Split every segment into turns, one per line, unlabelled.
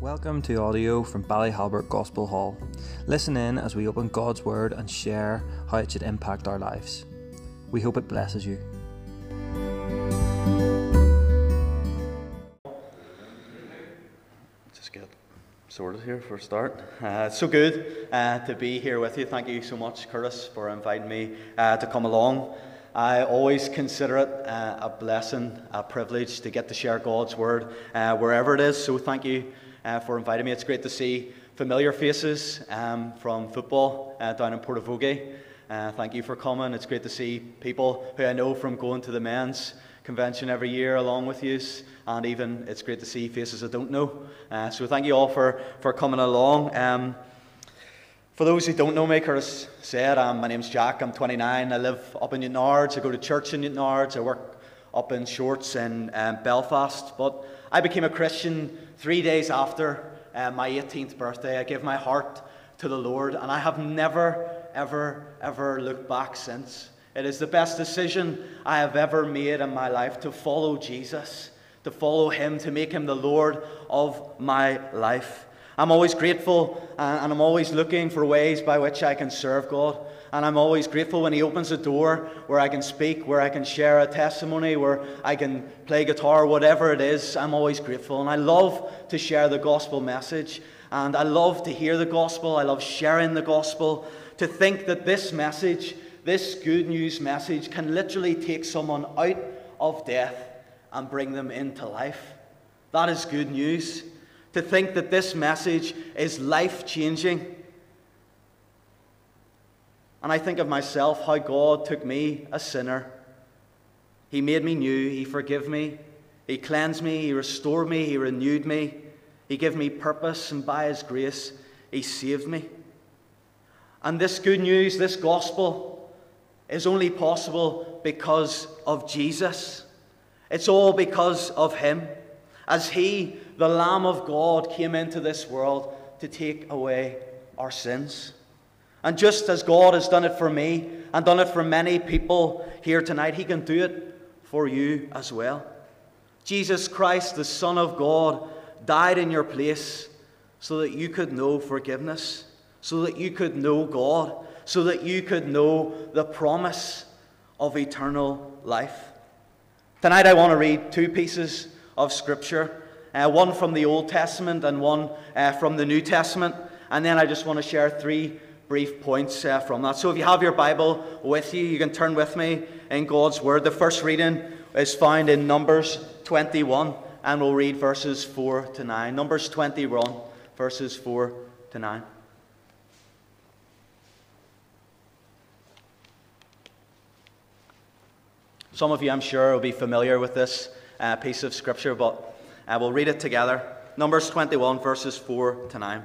Welcome to audio from Ballyhalbert Gospel Hall. Listen in as we open God's Word and share how it should impact our lives. We hope it blesses you.
Just get sorted here for a start. Uh, it's so good uh, to be here with you. Thank you so much, Curtis, for inviting me uh, to come along. I always consider it uh, a blessing, a privilege to get to share God's word uh, wherever it is. So thank you uh, for inviting me. It's great to see familiar faces um, from football down in Portavogie. thank you for coming. It's great to see people who I know from going to the men's convention every year along with you, and even it's great to see faces I don't know. Uh, so thank you all for, for coming along. Um, for those who don't know me, Curtis said, um, my name's Jack, I'm 29, I live up in Newtownards, I go to church in Newtownards, I work up in Shorts in um, Belfast, but I became a Christian three days after uh, my 18th birthday. I gave my heart to the Lord, and I have never, ever, ever looked back since. It is the best decision I have ever made in my life to follow Jesus, to follow Him, to make Him the Lord of my life. I'm always grateful uh, and I'm always looking for ways by which I can serve God. And I'm always grateful when He opens a door where I can speak, where I can share a testimony, where I can play guitar, whatever it is. I'm always grateful. And I love to share the gospel message. And I love to hear the gospel. I love sharing the gospel. To think that this message this good news message can literally take someone out of death and bring them into life. That is good news. To think that this message is life changing. And I think of myself how God took me, a sinner. He made me new. He forgave me. He cleansed me. He restored me. He renewed me. He gave me purpose. And by His grace, He saved me. And this good news, this gospel, is only possible because of Jesus. It's all because of Him. As He, the Lamb of God, came into this world to take away our sins. And just as God has done it for me and done it for many people here tonight, He can do it for you as well. Jesus Christ, the Son of God, died in your place so that you could know forgiveness, so that you could know God, so that you could know the promise of eternal life. Tonight, I want to read two pieces of Scripture uh, one from the Old Testament and one uh, from the New Testament. And then I just want to share three brief points uh, from that. So if you have your Bible with you, you can turn with me in God's Word. The first reading is found in Numbers 21, and we'll read verses 4 to 9. Numbers 21, verses 4 to 9. Some of you, I'm sure, will be familiar with this uh, piece of scripture, but uh, we'll read it together. Numbers 21, verses 4 to 9.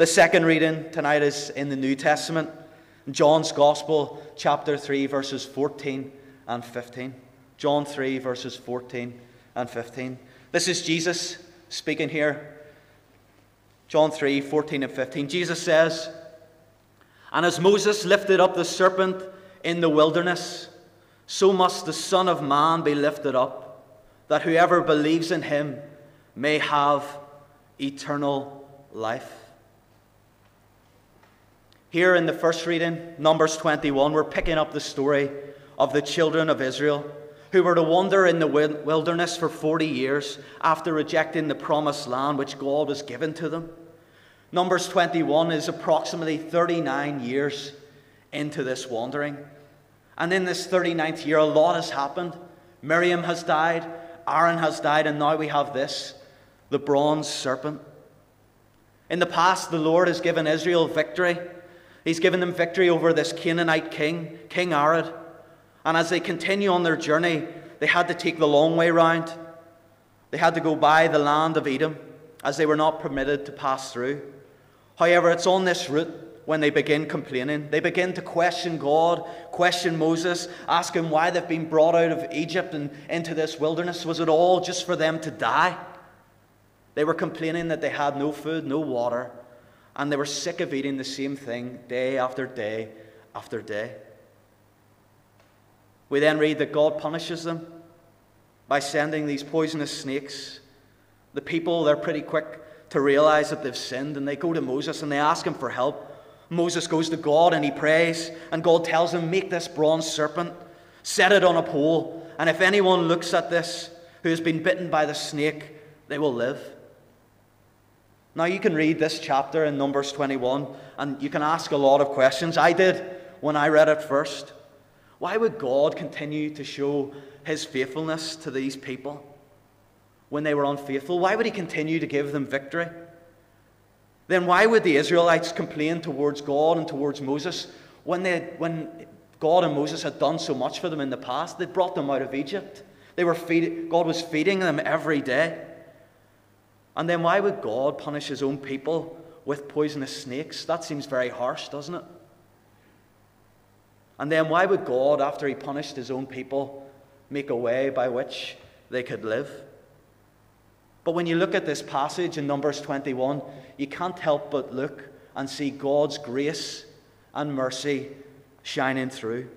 The second reading tonight is in the New Testament, John's Gospel, chapter 3, verses 14 and 15. John 3, verses 14 and 15. This is Jesus speaking here. John 3, 14 and 15. Jesus says, And as Moses lifted up the serpent in the wilderness, so must the Son of Man be lifted up, that whoever believes in him may have eternal life. Here in the first reading, Numbers 21, we're picking up the story of the children of Israel who were to wander in the wilderness for 40 years after rejecting the promised land which God was given to them. Numbers 21 is approximately 39 years into this wandering. And in this 39th year, a lot has happened. Miriam has died, Aaron has died, and now we have this the bronze serpent. In the past, the Lord has given Israel victory. He's given them victory over this Canaanite king, King Arad. And as they continue on their journey, they had to take the long way round. They had to go by the land of Edom, as they were not permitted to pass through. However, it's on this route when they begin complaining. They begin to question God, question Moses, ask him why they've been brought out of Egypt and into this wilderness. Was it all just for them to die? They were complaining that they had no food, no water, and they were sick of eating the same thing day after day after day. We then read that God punishes them by sending these poisonous snakes. The people, they're pretty quick to realize that they've sinned, and they go to Moses and they ask him for help. Moses goes to God and he prays, and God tells him, Make this bronze serpent, set it on a pole, and if anyone looks at this who has been bitten by the snake, they will live. Now, you can read this chapter in Numbers 21 and you can ask a lot of questions. I did when I read it first. Why would God continue to show his faithfulness to these people when they were unfaithful? Why would he continue to give them victory? Then why would the Israelites complain towards God and towards Moses when, they, when God and Moses had done so much for them in the past? They brought them out of Egypt. They were feed, God was feeding them every day. And then why would God punish his own people with poisonous snakes? That seems very harsh, doesn't it? And then why would God, after he punished his own people, make a way by which they could live? But when you look at this passage in Numbers 21, you can't help but look and see God's grace and mercy shining through.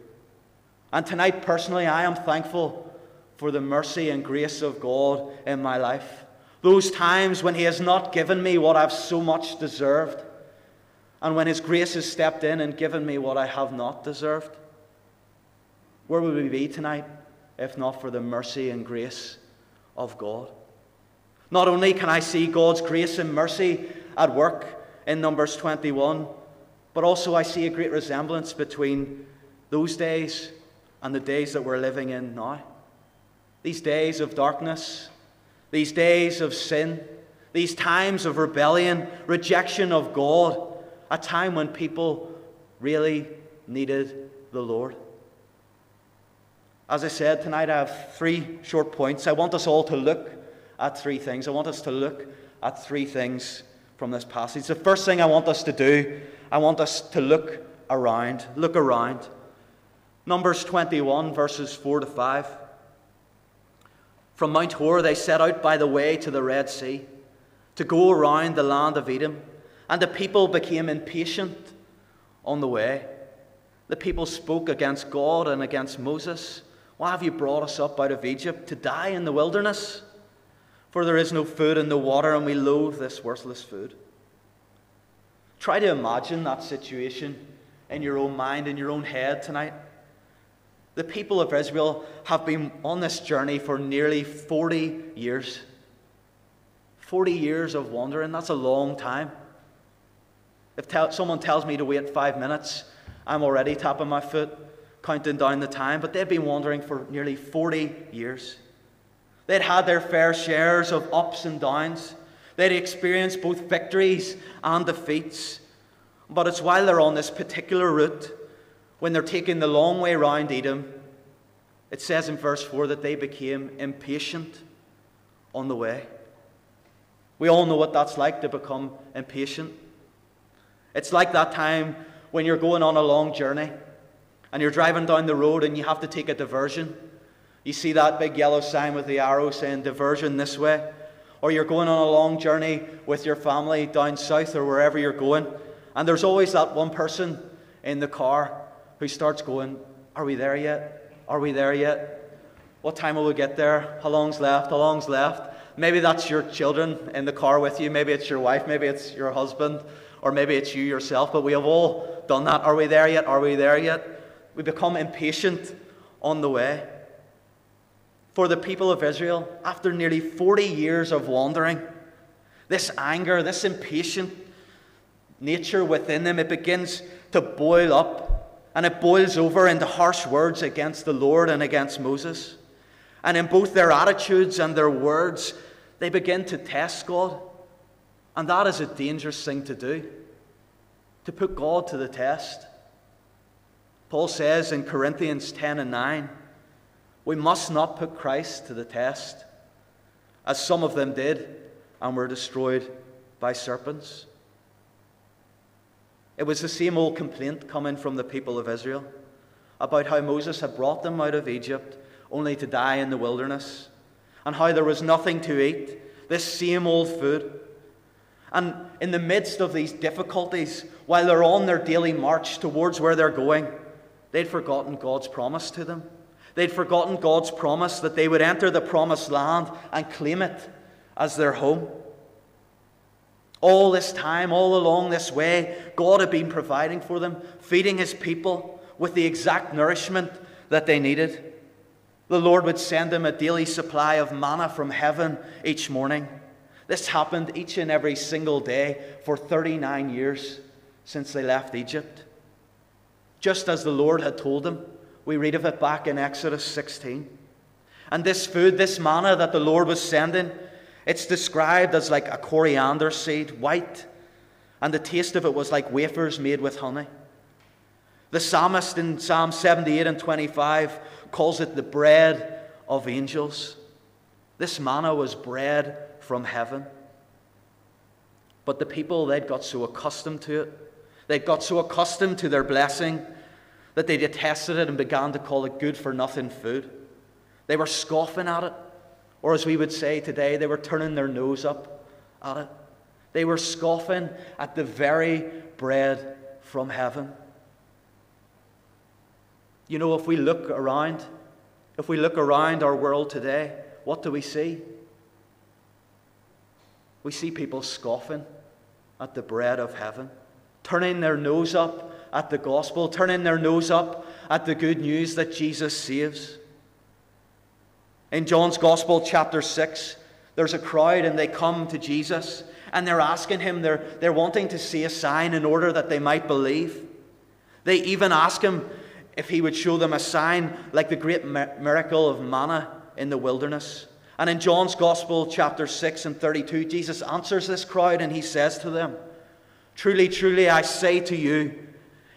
And tonight, personally, I am thankful for the mercy and grace of God in my life. Those times when He has not given me what I've so much deserved, and when His grace has stepped in and given me what I have not deserved. Where would we be tonight if not for the mercy and grace of God? Not only can I see God's grace and mercy at work in Numbers 21, but also I see a great resemblance between those days and the days that we're living in now. These days of darkness, these days of sin, these times of rebellion, rejection of God, a time when people really needed the Lord. As I said, tonight I have three short points. I want us all to look at three things. I want us to look at three things from this passage. The first thing I want us to do, I want us to look around. Look around. Numbers 21, verses 4 to 5. From Mount Hor, they set out by the way to the Red Sea to go around the land of Edom, and the people became impatient on the way. The people spoke against God and against Moses. Why have you brought us up out of Egypt to die in the wilderness? For there is no food and no water, and we loathe this worthless food. Try to imagine that situation in your own mind, in your own head tonight. The people of Israel have been on this journey for nearly 40 years. 40 years of wandering, that's a long time. If te- someone tells me to wait five minutes, I'm already tapping my foot, counting down the time, but they've been wandering for nearly 40 years. They'd had their fair shares of ups and downs. They'd experienced both victories and defeats. But it's while they're on this particular route when they're taking the long way round Edom, it says in verse 4 that they became impatient on the way. We all know what that's like to become impatient. It's like that time when you're going on a long journey and you're driving down the road and you have to take a diversion. You see that big yellow sign with the arrow saying diversion this way. Or you're going on a long journey with your family down south or wherever you're going, and there's always that one person in the car who starts going, Are we there yet? Are we there yet? What time will we get there? How long's left? How long's left? Maybe that's your children in the car with you. Maybe it's your wife. Maybe it's your husband. Or maybe it's you yourself. But we have all done that. Are we there yet? Are we there yet? We become impatient on the way. For the people of Israel, after nearly 40 years of wandering, this anger, this impatient nature within them, it begins to boil up and it boils over into harsh words against the Lord and against Moses. And in both their attitudes and their words, they begin to test God. And that is a dangerous thing to do, to put God to the test. Paul says in Corinthians 10 and 9, we must not put Christ to the test, as some of them did and were destroyed by serpents. It was the same old complaint coming from the people of Israel about how Moses had brought them out of Egypt only to die in the wilderness, and how there was nothing to eat, this same old food. And in the midst of these difficulties, while they're on their daily march towards where they're going, they'd forgotten God's promise to them. They'd forgotten God's promise that they would enter the promised land and claim it as their home. All this time, all along this way, God had been providing for them, feeding His people with the exact nourishment that they needed. The Lord would send them a daily supply of manna from heaven each morning. This happened each and every single day for 39 years since they left Egypt. Just as the Lord had told them, we read of it back in Exodus 16. And this food, this manna that the Lord was sending, it's described as like a coriander seed, white, and the taste of it was like wafers made with honey. The psalmist in Psalm 78 and 25 calls it the bread of angels. This manna was bread from heaven. But the people, they'd got so accustomed to it, they'd got so accustomed to their blessing that they detested it and began to call it good for nothing food. They were scoffing at it. Or as we would say today, they were turning their nose up at it. They were scoffing at the very bread from heaven. You know, if we look around, if we look around our world today, what do we see? We see people scoffing at the bread of heaven, turning their nose up at the gospel, turning their nose up at the good news that Jesus saves. In John's Gospel, chapter 6, there's a crowd and they come to Jesus and they're asking him, they're, they're wanting to see a sign in order that they might believe. They even ask him if he would show them a sign like the great miracle of manna in the wilderness. And in John's Gospel, chapter 6 and 32, Jesus answers this crowd and he says to them, Truly, truly, I say to you,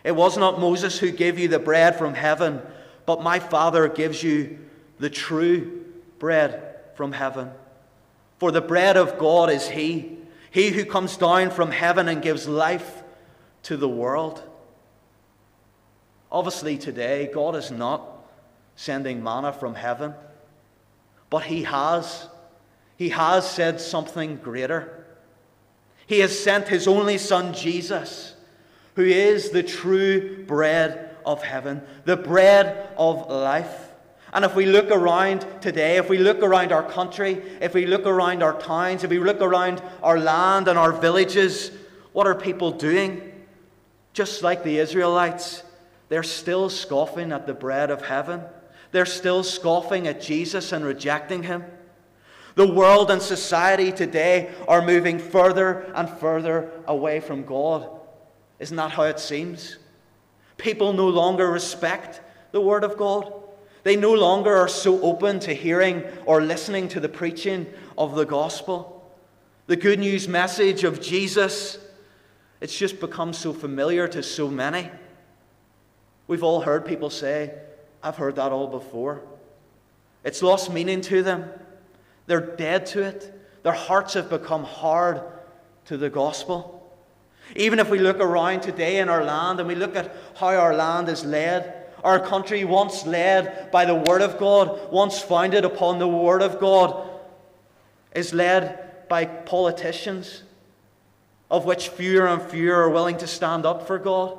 it was not Moses who gave you the bread from heaven, but my Father gives you the true bread from heaven. For the bread of God is He, He who comes down from heaven and gives life to the world. Obviously, today, God is not sending manna from heaven, but He has. He has said something greater. He has sent His only Son, Jesus, who is the true bread of heaven, the bread of life. And if we look around today, if we look around our country, if we look around our towns, if we look around our land and our villages, what are people doing? Just like the Israelites, they're still scoffing at the bread of heaven. They're still scoffing at Jesus and rejecting him. The world and society today are moving further and further away from God. Isn't that how it seems? People no longer respect the Word of God. They no longer are so open to hearing or listening to the preaching of the gospel. The good news message of Jesus, it's just become so familiar to so many. We've all heard people say, I've heard that all before. It's lost meaning to them. They're dead to it. Their hearts have become hard to the gospel. Even if we look around today in our land and we look at how our land is led, our country, once led by the Word of God, once founded upon the Word of God, is led by politicians, of which fewer and fewer are willing to stand up for God.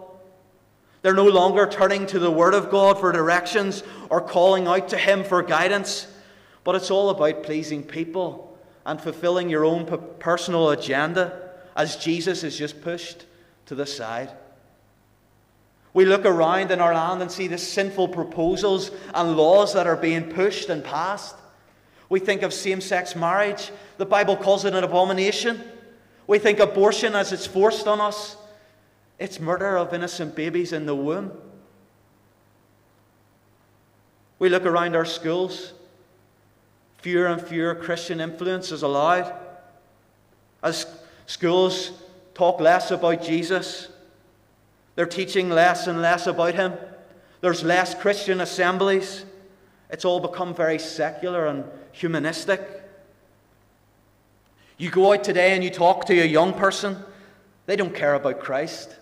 They're no longer turning to the Word of God for directions or calling out to Him for guidance, but it's all about pleasing people and fulfilling your own personal agenda as Jesus is just pushed to the side. We look around in our land and see the sinful proposals and laws that are being pushed and passed. We think of same sex marriage. The Bible calls it an abomination. We think abortion as it's forced on us. It's murder of innocent babies in the womb. We look around our schools, fewer and fewer Christian influence is allowed. As schools talk less about Jesus, they're teaching less and less about Him. There's less Christian assemblies. It's all become very secular and humanistic. You go out today and you talk to a young person, they don't care about Christ.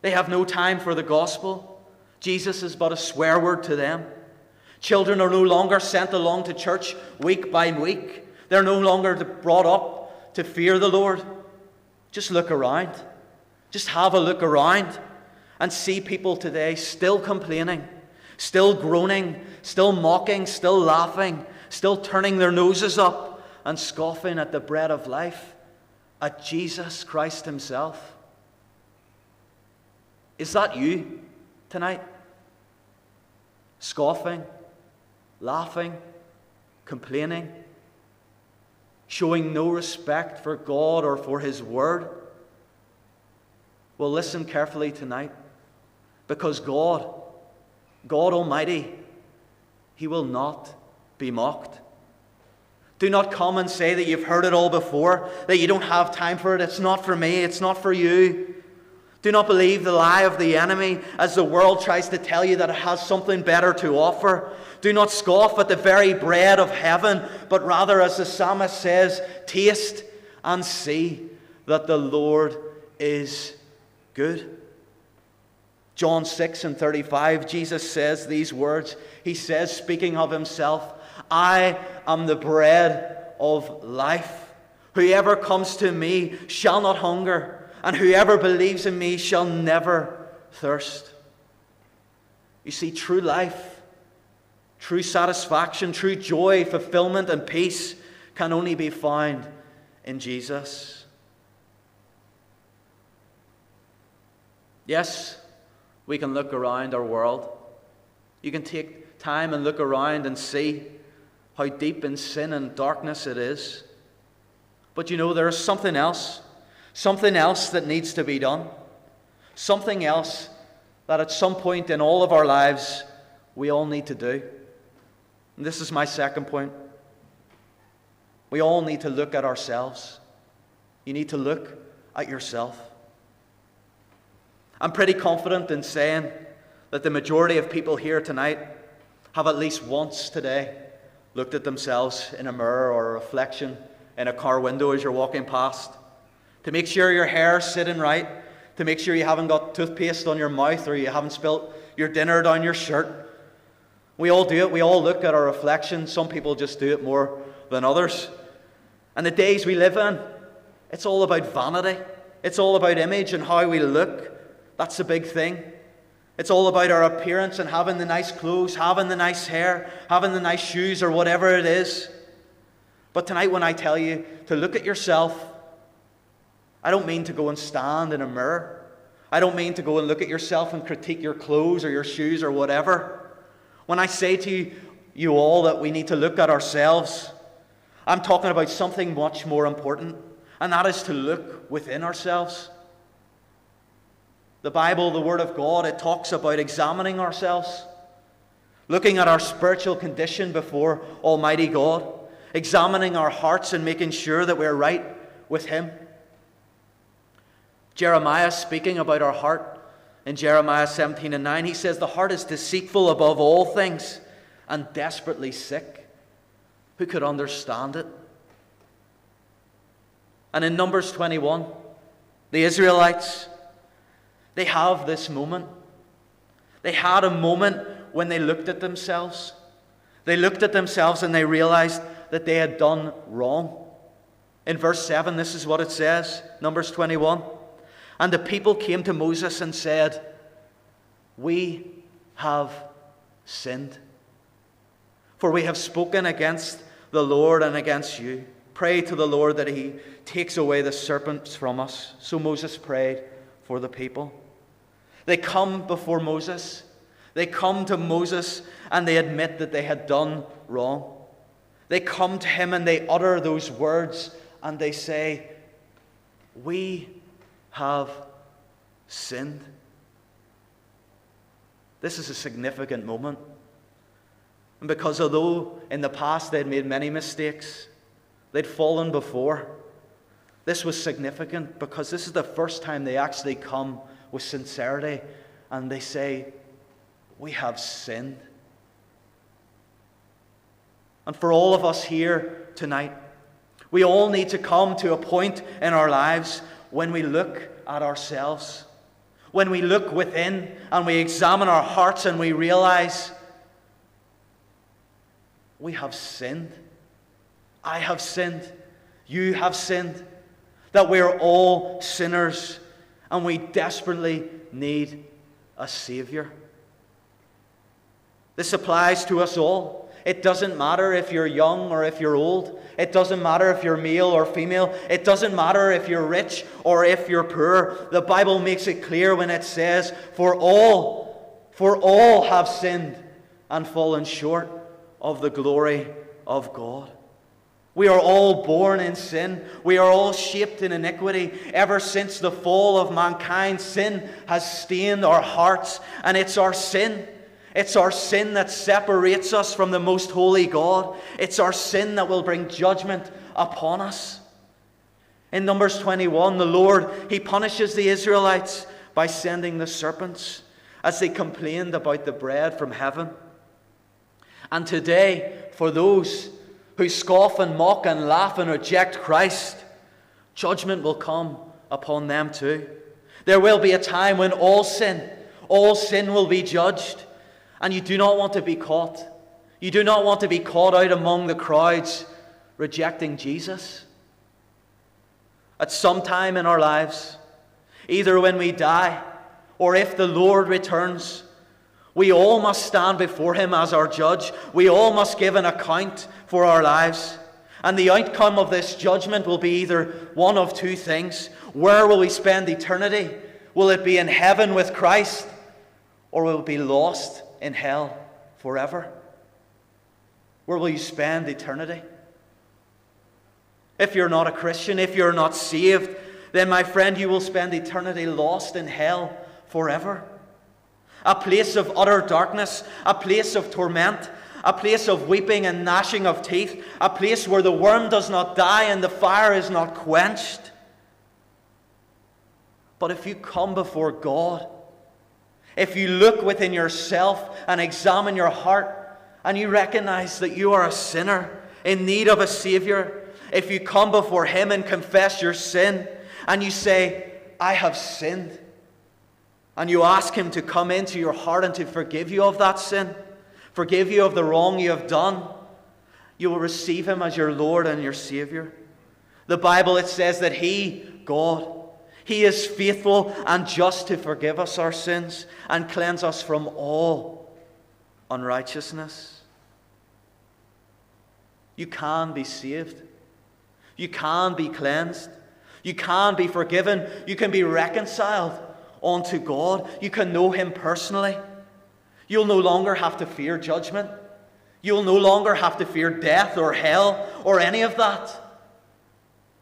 They have no time for the gospel. Jesus is but a swear word to them. Children are no longer sent along to church week by week. They're no longer brought up to fear the Lord. Just look around. Just have a look around and see people today still complaining, still groaning, still mocking, still laughing, still turning their noses up and scoffing at the bread of life, at Jesus Christ Himself. Is that you tonight? Scoffing, laughing, complaining, showing no respect for God or for His Word? Well, listen carefully tonight because God, God Almighty, He will not be mocked. Do not come and say that you've heard it all before, that you don't have time for it. It's not for me, it's not for you. Do not believe the lie of the enemy as the world tries to tell you that it has something better to offer. Do not scoff at the very bread of heaven, but rather, as the psalmist says, taste and see that the Lord is good. John 6 and 35, Jesus says these words. He says, speaking of himself, I am the bread of life. Whoever comes to me shall not hunger and whoever believes in me shall never thirst. You see, true life, true satisfaction, true joy, fulfillment, and peace can only be found in Jesus. Yes, we can look around our world. You can take time and look around and see how deep in sin and darkness it is. But you know, there is something else Something else that needs to be done. Something else that at some point in all of our lives we all need to do. And this is my second point. We all need to look at ourselves. You need to look at yourself. I'm pretty confident in saying that the majority of people here tonight have at least once today looked at themselves in a mirror or a reflection in a car window as you're walking past to make sure your hair's sitting right, to make sure you haven't got toothpaste on your mouth or you haven't spilt your dinner down your shirt. We all do it. We all look at our reflection. Some people just do it more than others. And the days we live in, it's all about vanity. It's all about image and how we look. That's the big thing. It's all about our appearance and having the nice clothes, having the nice hair, having the nice shoes, or whatever it is. But tonight, when I tell you to look at yourself I don't mean to go and stand in a mirror. I don't mean to go and look at yourself and critique your clothes or your shoes or whatever. When I say to you, you all that we need to look at ourselves, I'm talking about something much more important, and that is to look within ourselves. The Bible, the Word of God, it talks about examining ourselves, looking at our spiritual condition before Almighty God, examining our hearts and making sure that we're right with Him. Jeremiah speaking about our heart in Jeremiah 17 and 9, he says, The heart is deceitful above all things and desperately sick. Who could understand it? And in Numbers 21, the Israelites, they have this moment. They had a moment when they looked at themselves. They looked at themselves and they realized that they had done wrong. In verse 7, this is what it says Numbers 21. And the people came to Moses and said, We have sinned. For we have spoken against the Lord and against you. Pray to the Lord that he takes away the serpents from us. So Moses prayed for the people. They come before Moses. They come to Moses and they admit that they had done wrong. They come to him and they utter those words and they say, We have sinned. This is a significant moment. And because although in the past they'd made many mistakes, they'd fallen before, this was significant because this is the first time they actually come with sincerity and they say, We have sinned. And for all of us here tonight, we all need to come to a point in our lives when we look at ourselves, when we look within and we examine our hearts and we realize we have sinned. I have sinned. You have sinned. That we are all sinners and we desperately need a Savior. This applies to us all. It doesn't matter if you're young or if you're old. It doesn't matter if you're male or female. It doesn't matter if you're rich or if you're poor. The Bible makes it clear when it says, For all, for all have sinned and fallen short of the glory of God. We are all born in sin. We are all shaped in iniquity. Ever since the fall of mankind, sin has stained our hearts, and it's our sin it's our sin that separates us from the most holy God. It's our sin that will bring judgment upon us. In Numbers 21, the Lord, He punishes the Israelites by sending the serpents as they complained about the bread from heaven. And today, for those who scoff and mock and laugh and reject Christ, judgment will come upon them too. There will be a time when all sin, all sin will be judged and you do not want to be caught. You do not want to be caught out among the crowds rejecting Jesus. At some time in our lives, either when we die or if the Lord returns, we all must stand before Him as our judge. We all must give an account for our lives. And the outcome of this judgment will be either one of two things. Where will we spend eternity? Will it be in heaven with Christ? Or will it be lost in hell forever? Where will you spend eternity? If you're not a Christian, if you're not saved, then, my friend, you will spend eternity lost in hell forever. A place of utter darkness, a place of torment, a place of weeping and gnashing of teeth, a place where the worm does not die and the fire is not quenched. But if you come before God if you look within yourself and examine your heart and you recognize that you are a sinner in need of a Savior, if you come before Him and confess your sin and you say, I have sinned, and you ask Him to come into your heart and to forgive you of that sin, forgive you of the wrong you have done, you will receive Him as your Lord and your Savior. The Bible, it says that He, God, he is faithful and just to forgive us our sins and cleanse us from all unrighteousness. You can be saved. You can be cleansed. You can be forgiven. You can be reconciled unto God. You can know Him personally. You'll no longer have to fear judgment. You'll no longer have to fear death or hell or any of that.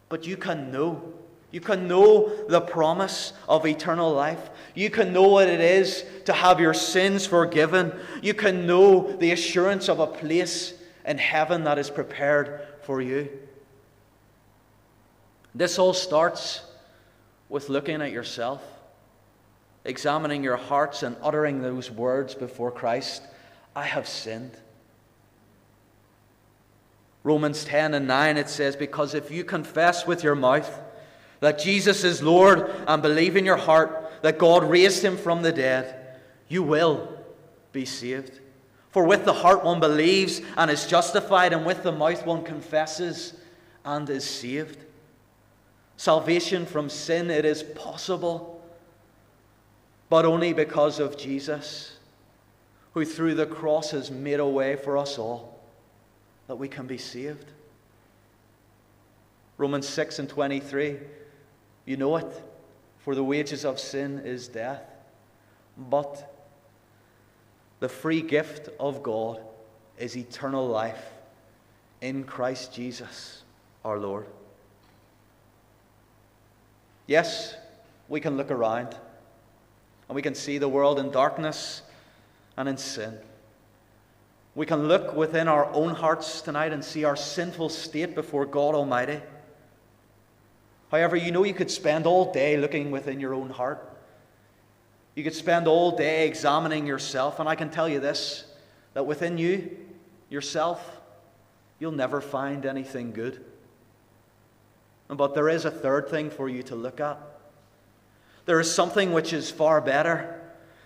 But you can know you can know the promise of eternal life. You can know what it is to have your sins forgiven. You can know the assurance of a place in heaven that is prepared for you. This all starts with looking at yourself, examining your hearts, and uttering those words before Christ I have sinned. Romans 10 and 9 it says, Because if you confess with your mouth, that Jesus is Lord and believe in your heart that God raised him from the dead, you will be saved. For with the heart one believes and is justified, and with the mouth one confesses and is saved. Salvation from sin, it is possible, but only because of Jesus, who through the cross has made a way for us all that we can be saved. Romans 6 and 23 you know it, for the wages of sin is death. But the free gift of God is eternal life in Christ Jesus our Lord. Yes, we can look around and we can see the world in darkness and in sin. We can look within our own hearts tonight and see our sinful state before God Almighty. However, you know you could spend all day looking within your own heart. You could spend all day examining yourself, and I can tell you this that within you, yourself, you'll never find anything good. But there is a third thing for you to look at. There is something which is far better.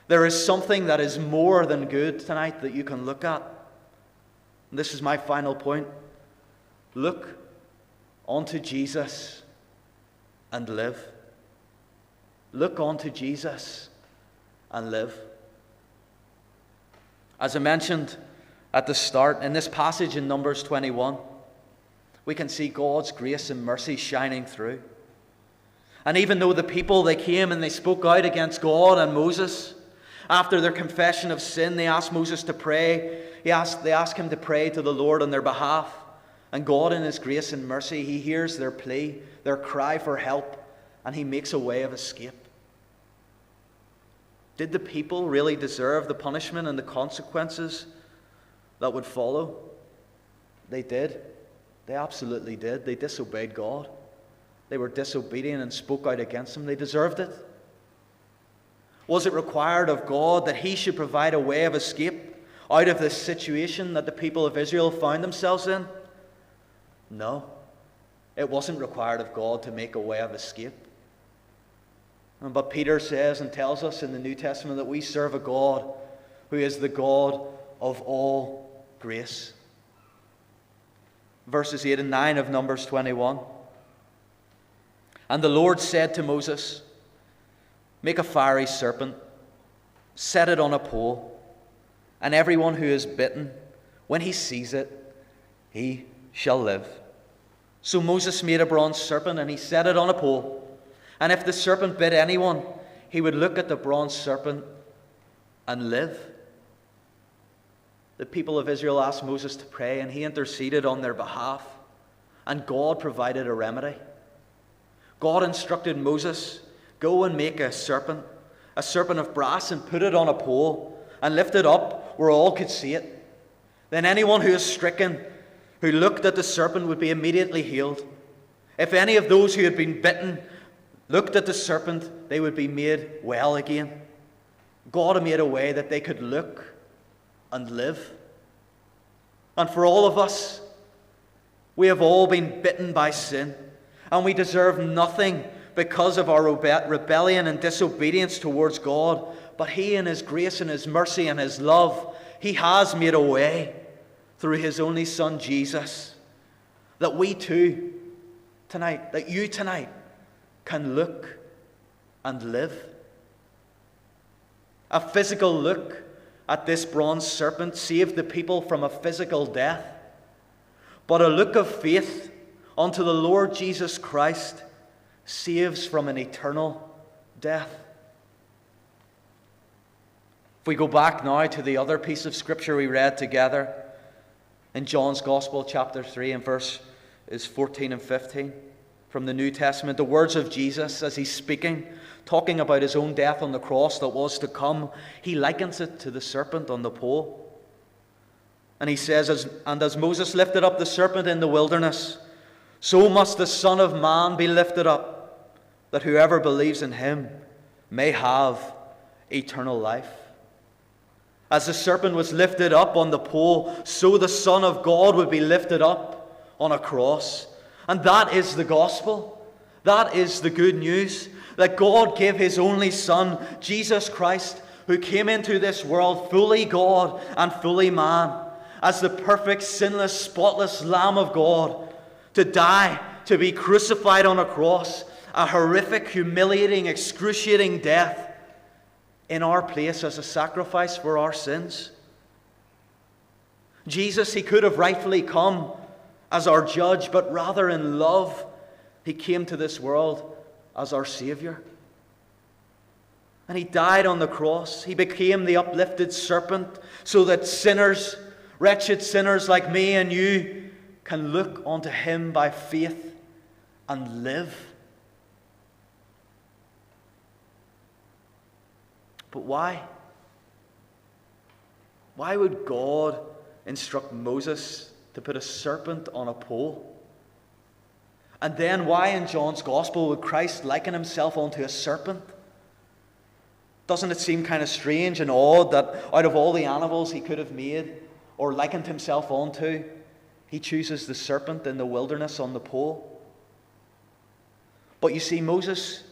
There is something that is more than good tonight that you can look at. And this is my final point. Look onto Jesus and live. Look onto Jesus and live. As I mentioned at the start, in this passage in Numbers 21, we can see God's grace and mercy shining through. And even though the people they came and they spoke out against God and Moses, after their confession of sin, they asked Moses to pray. He asked, they asked him to pray to the Lord on their behalf. And God, in His grace and mercy, He hears their plea, their cry for help, and He makes a way of escape. Did the people really deserve the punishment and the consequences that would follow? They did. They absolutely did. They disobeyed God. They were disobedient and spoke out against Him. They deserved it. Was it required of God that He should provide a way of escape out of this situation that the people of Israel found themselves in? No. It wasn't required of God to make a way of escape. But Peter says and tells us in the New Testament that we serve a God who is the God of all grace verses 8 and 9 of Numbers 21. And the Lord said to Moses, Make a fiery serpent, set it on a pole, and everyone who is bitten, when he sees it, he shall live. So Moses made a bronze serpent, and he set it on a pole. And if the serpent bit anyone, he would look at the bronze serpent and live. The people of Israel asked Moses to pray, and he interceded on their behalf. And God provided a remedy. God instructed Moses go and make a serpent, a serpent of brass, and put it on a pole, and lift it up where all could see it. Then anyone who is stricken, who looked at the serpent, would be immediately healed. If any of those who had been bitten looked at the serpent, they would be made well again. God made a way that they could look and live. And for all of us, we have all been bitten by sin, and we deserve nothing because of our rebellion and disobedience towards God. But He, in His grace and His mercy and His love, He has made a way through His only Son, Jesus, that we too, tonight, that you tonight, can look and live. A physical look at this bronze serpent saved the people from a physical death. But a look of faith unto the Lord Jesus Christ saves from an eternal death. If we go back now to the other piece of scripture we read together in John's Gospel, chapter 3, and verse is 14 and 15 from the New Testament, the words of Jesus as he's speaking talking about his own death on the cross that was to come, he likens it to the serpent on the pole. And he says, And as Moses lifted up the serpent in the wilderness, so must the Son of Man be lifted up, that whoever believes in him may have eternal life. As the serpent was lifted up on the pole, so the Son of God would be lifted up on a cross. And that is the gospel. That is the good news that God gave his only Son, Jesus Christ, who came into this world fully God and fully man, as the perfect, sinless, spotless Lamb of God, to die, to be crucified on a cross, a horrific, humiliating, excruciating death in our place as a sacrifice for our sins. Jesus, he could have rightfully come as our judge, but rather in love, he came to this world as our Savior. And He died on the cross. He became the uplifted serpent so that sinners, wretched sinners like me and you, can look unto Him by faith and live. But why? Why would God instruct Moses to put a serpent on a pole? And then why in John's Gospel would Christ liken himself unto a serpent? Doesn't it seem kind of strange and odd that out of all the animals he could have made or likened himself onto, he chooses the serpent in the wilderness on the pole? But you see, Moses,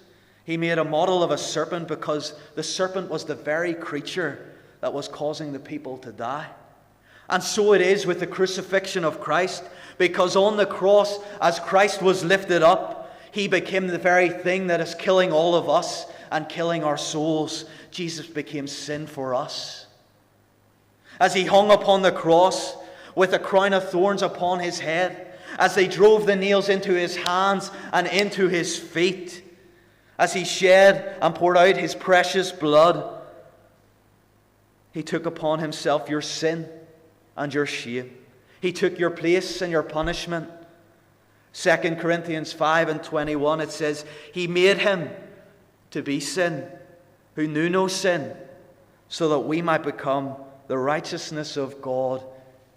he made a model of a serpent because the serpent was the very creature that was causing the people to die. And so it is with the crucifixion of Christ, because on the cross, as Christ was lifted up, he became the very thing that is killing all of us and killing our souls. Jesus became sin for us. As he hung upon the cross with a crown of thorns upon his head, as they drove the nails into his hands and into his feet, as he shed and poured out his precious blood, he took upon himself your sin and your shame. He took your place and your punishment. 2 Corinthians 5 and 21, it says, He made him to be sin, who knew no sin, so that we might become the righteousness of God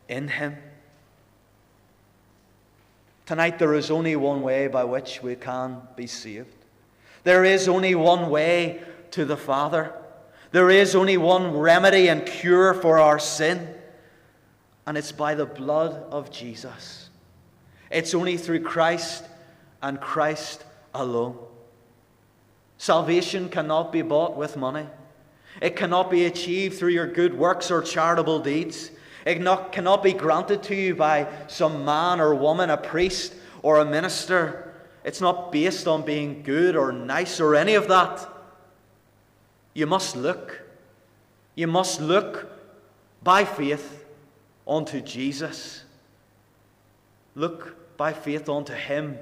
in him. Tonight, there is only one way by which we can be saved. There is only one way to the Father. There is only one remedy and cure for our sin and it's by the blood of Jesus. It's only through Christ and Christ alone. Salvation cannot be bought with money. It cannot be achieved through your good works or charitable deeds. It not, cannot be granted to you by some man or woman, a priest or a minister. It's not based on being good or nice or any of that. You must look. You must look by faith unto Jesus. Look by faith unto Him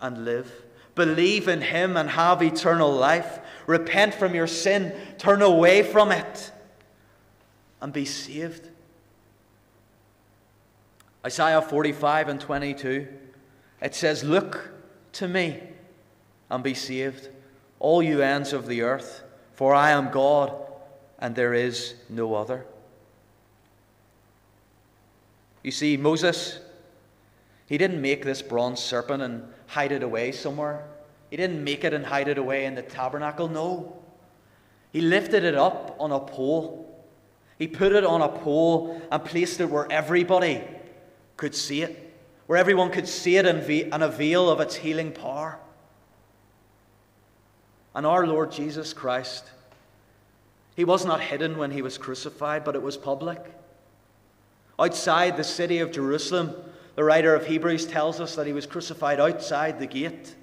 and live. Believe in Him and have eternal life. Repent from your sin, turn away from it, and be saved. Isaiah 45 and 22, it says, Look to me and be saved, all you ends of the earth, for I am God and there is no other. You see, Moses, he didn't make this bronze serpent and hide it away somewhere. He didn't make it and hide it away in the tabernacle. No. He lifted it up on a pole. He put it on a pole and placed it where everybody could see it, where everyone could see it and avail of its healing power. And our Lord Jesus Christ, he was not hidden when he was crucified, but it was public. Outside the city of Jerusalem, the writer of Hebrews tells us that he was crucified outside the gate.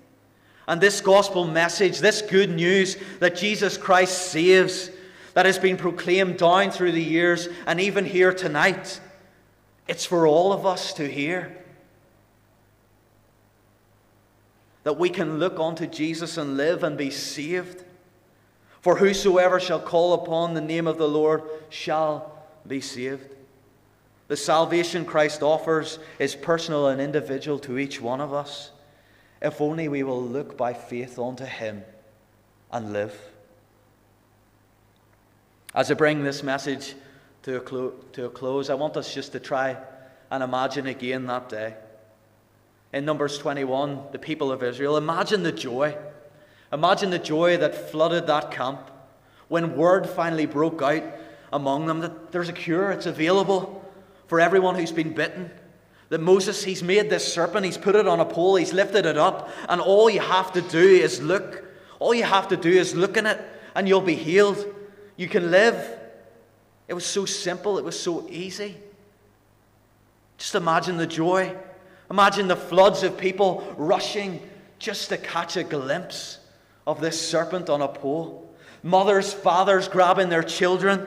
And this gospel message, this good news that Jesus Christ saves, that has been proclaimed down through the years and even here tonight, it's for all of us to hear. That we can look unto Jesus and live and be saved. For whosoever shall call upon the name of the Lord shall be saved. The salvation Christ offers is personal and individual to each one of us, if only we will look by faith unto Him and live. As I bring this message to a, clo- to a close, I want us just to try and imagine again that day. In Numbers 21, the people of Israel, imagine the joy. Imagine the joy that flooded that camp when word finally broke out among them that there's a cure, it's available for everyone who's been bitten. That Moses, he's made this serpent, he's put it on a pole, he's lifted it up, and all you have to do is look. All you have to do is look in it, and you'll be healed. You can live. It was so simple, it was so easy. Just imagine the joy. Imagine the floods of people rushing just to catch a glimpse of this serpent on a pole. Mothers, fathers grabbing their children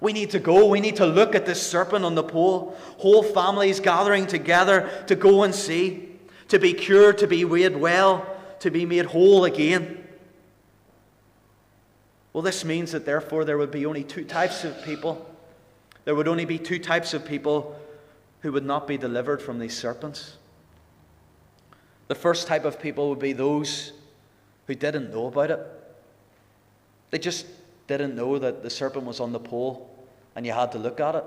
we need to go. We need to look at this serpent on the pole. Whole families gathering together to go and see, to be cured, to be made well, to be made whole again. Well, this means that therefore there would be only two types of people. There would only be two types of people who would not be delivered from these serpents. The first type of people would be those who didn't know about it. They just didn't know that the serpent was on the pole and you had to look at it.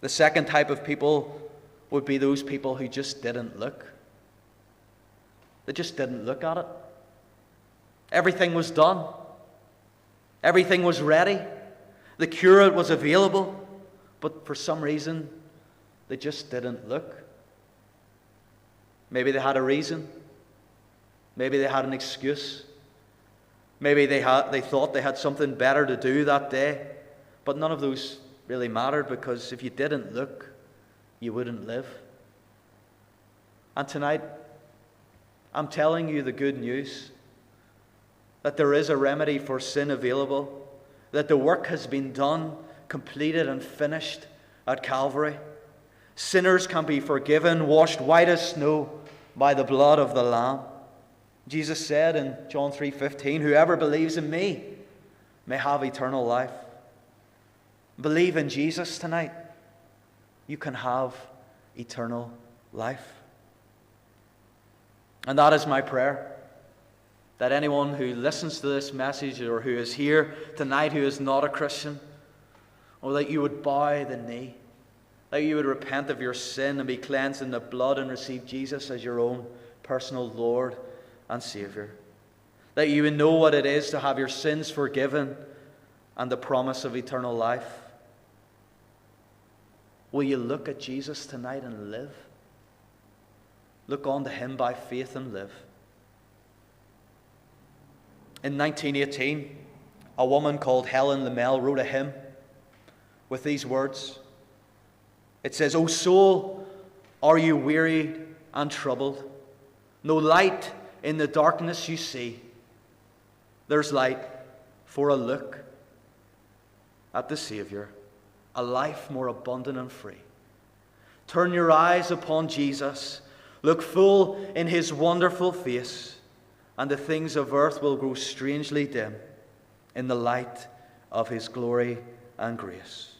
The second type of people would be those people who just didn't look. They just didn't look at it. Everything was done, everything was ready, the curate was available, but for some reason, they just didn't look. Maybe they had a reason. Maybe they had an excuse. Maybe they, had, they thought they had something better to do that day. But none of those really mattered because if you didn't look, you wouldn't live. And tonight, I'm telling you the good news that there is a remedy for sin available, that the work has been done, completed, and finished at Calvary. Sinners can be forgiven, washed white as snow by the blood of the Lamb. Jesus said in John 3:15, "Whoever believes in me may have eternal life." Believe in Jesus tonight. You can have eternal life. And that is my prayer. That anyone who listens to this message or who is here tonight who is not a Christian, or that you would bow the knee, that you would repent of your sin and be cleansed in the blood and receive Jesus as your own personal Lord and Savior. That you would know what it is to have your sins forgiven and the promise of eternal life. Will you look at Jesus tonight and live? Look on to Him by faith and live. In 1918, a woman called Helen Lemmel wrote a hymn with these words. It says, O soul, are you wearied and troubled? No light in the darkness you see. There's light for a look at the Savior, a life more abundant and free. Turn your eyes upon Jesus, look full in his wonderful face, and the things of earth will grow strangely dim in the light of his glory and grace.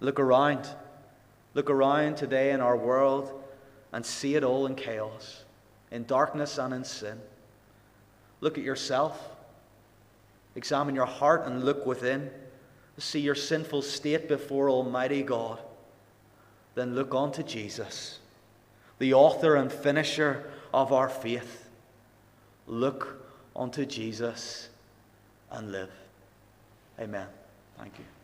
Look around. Look around today in our world and see it all in chaos, in darkness and in sin. Look at yourself. Examine your heart and look within. See your sinful state before Almighty God. Then look on to Jesus, the author and finisher of our faith. Look unto Jesus and live. Amen. Thank you.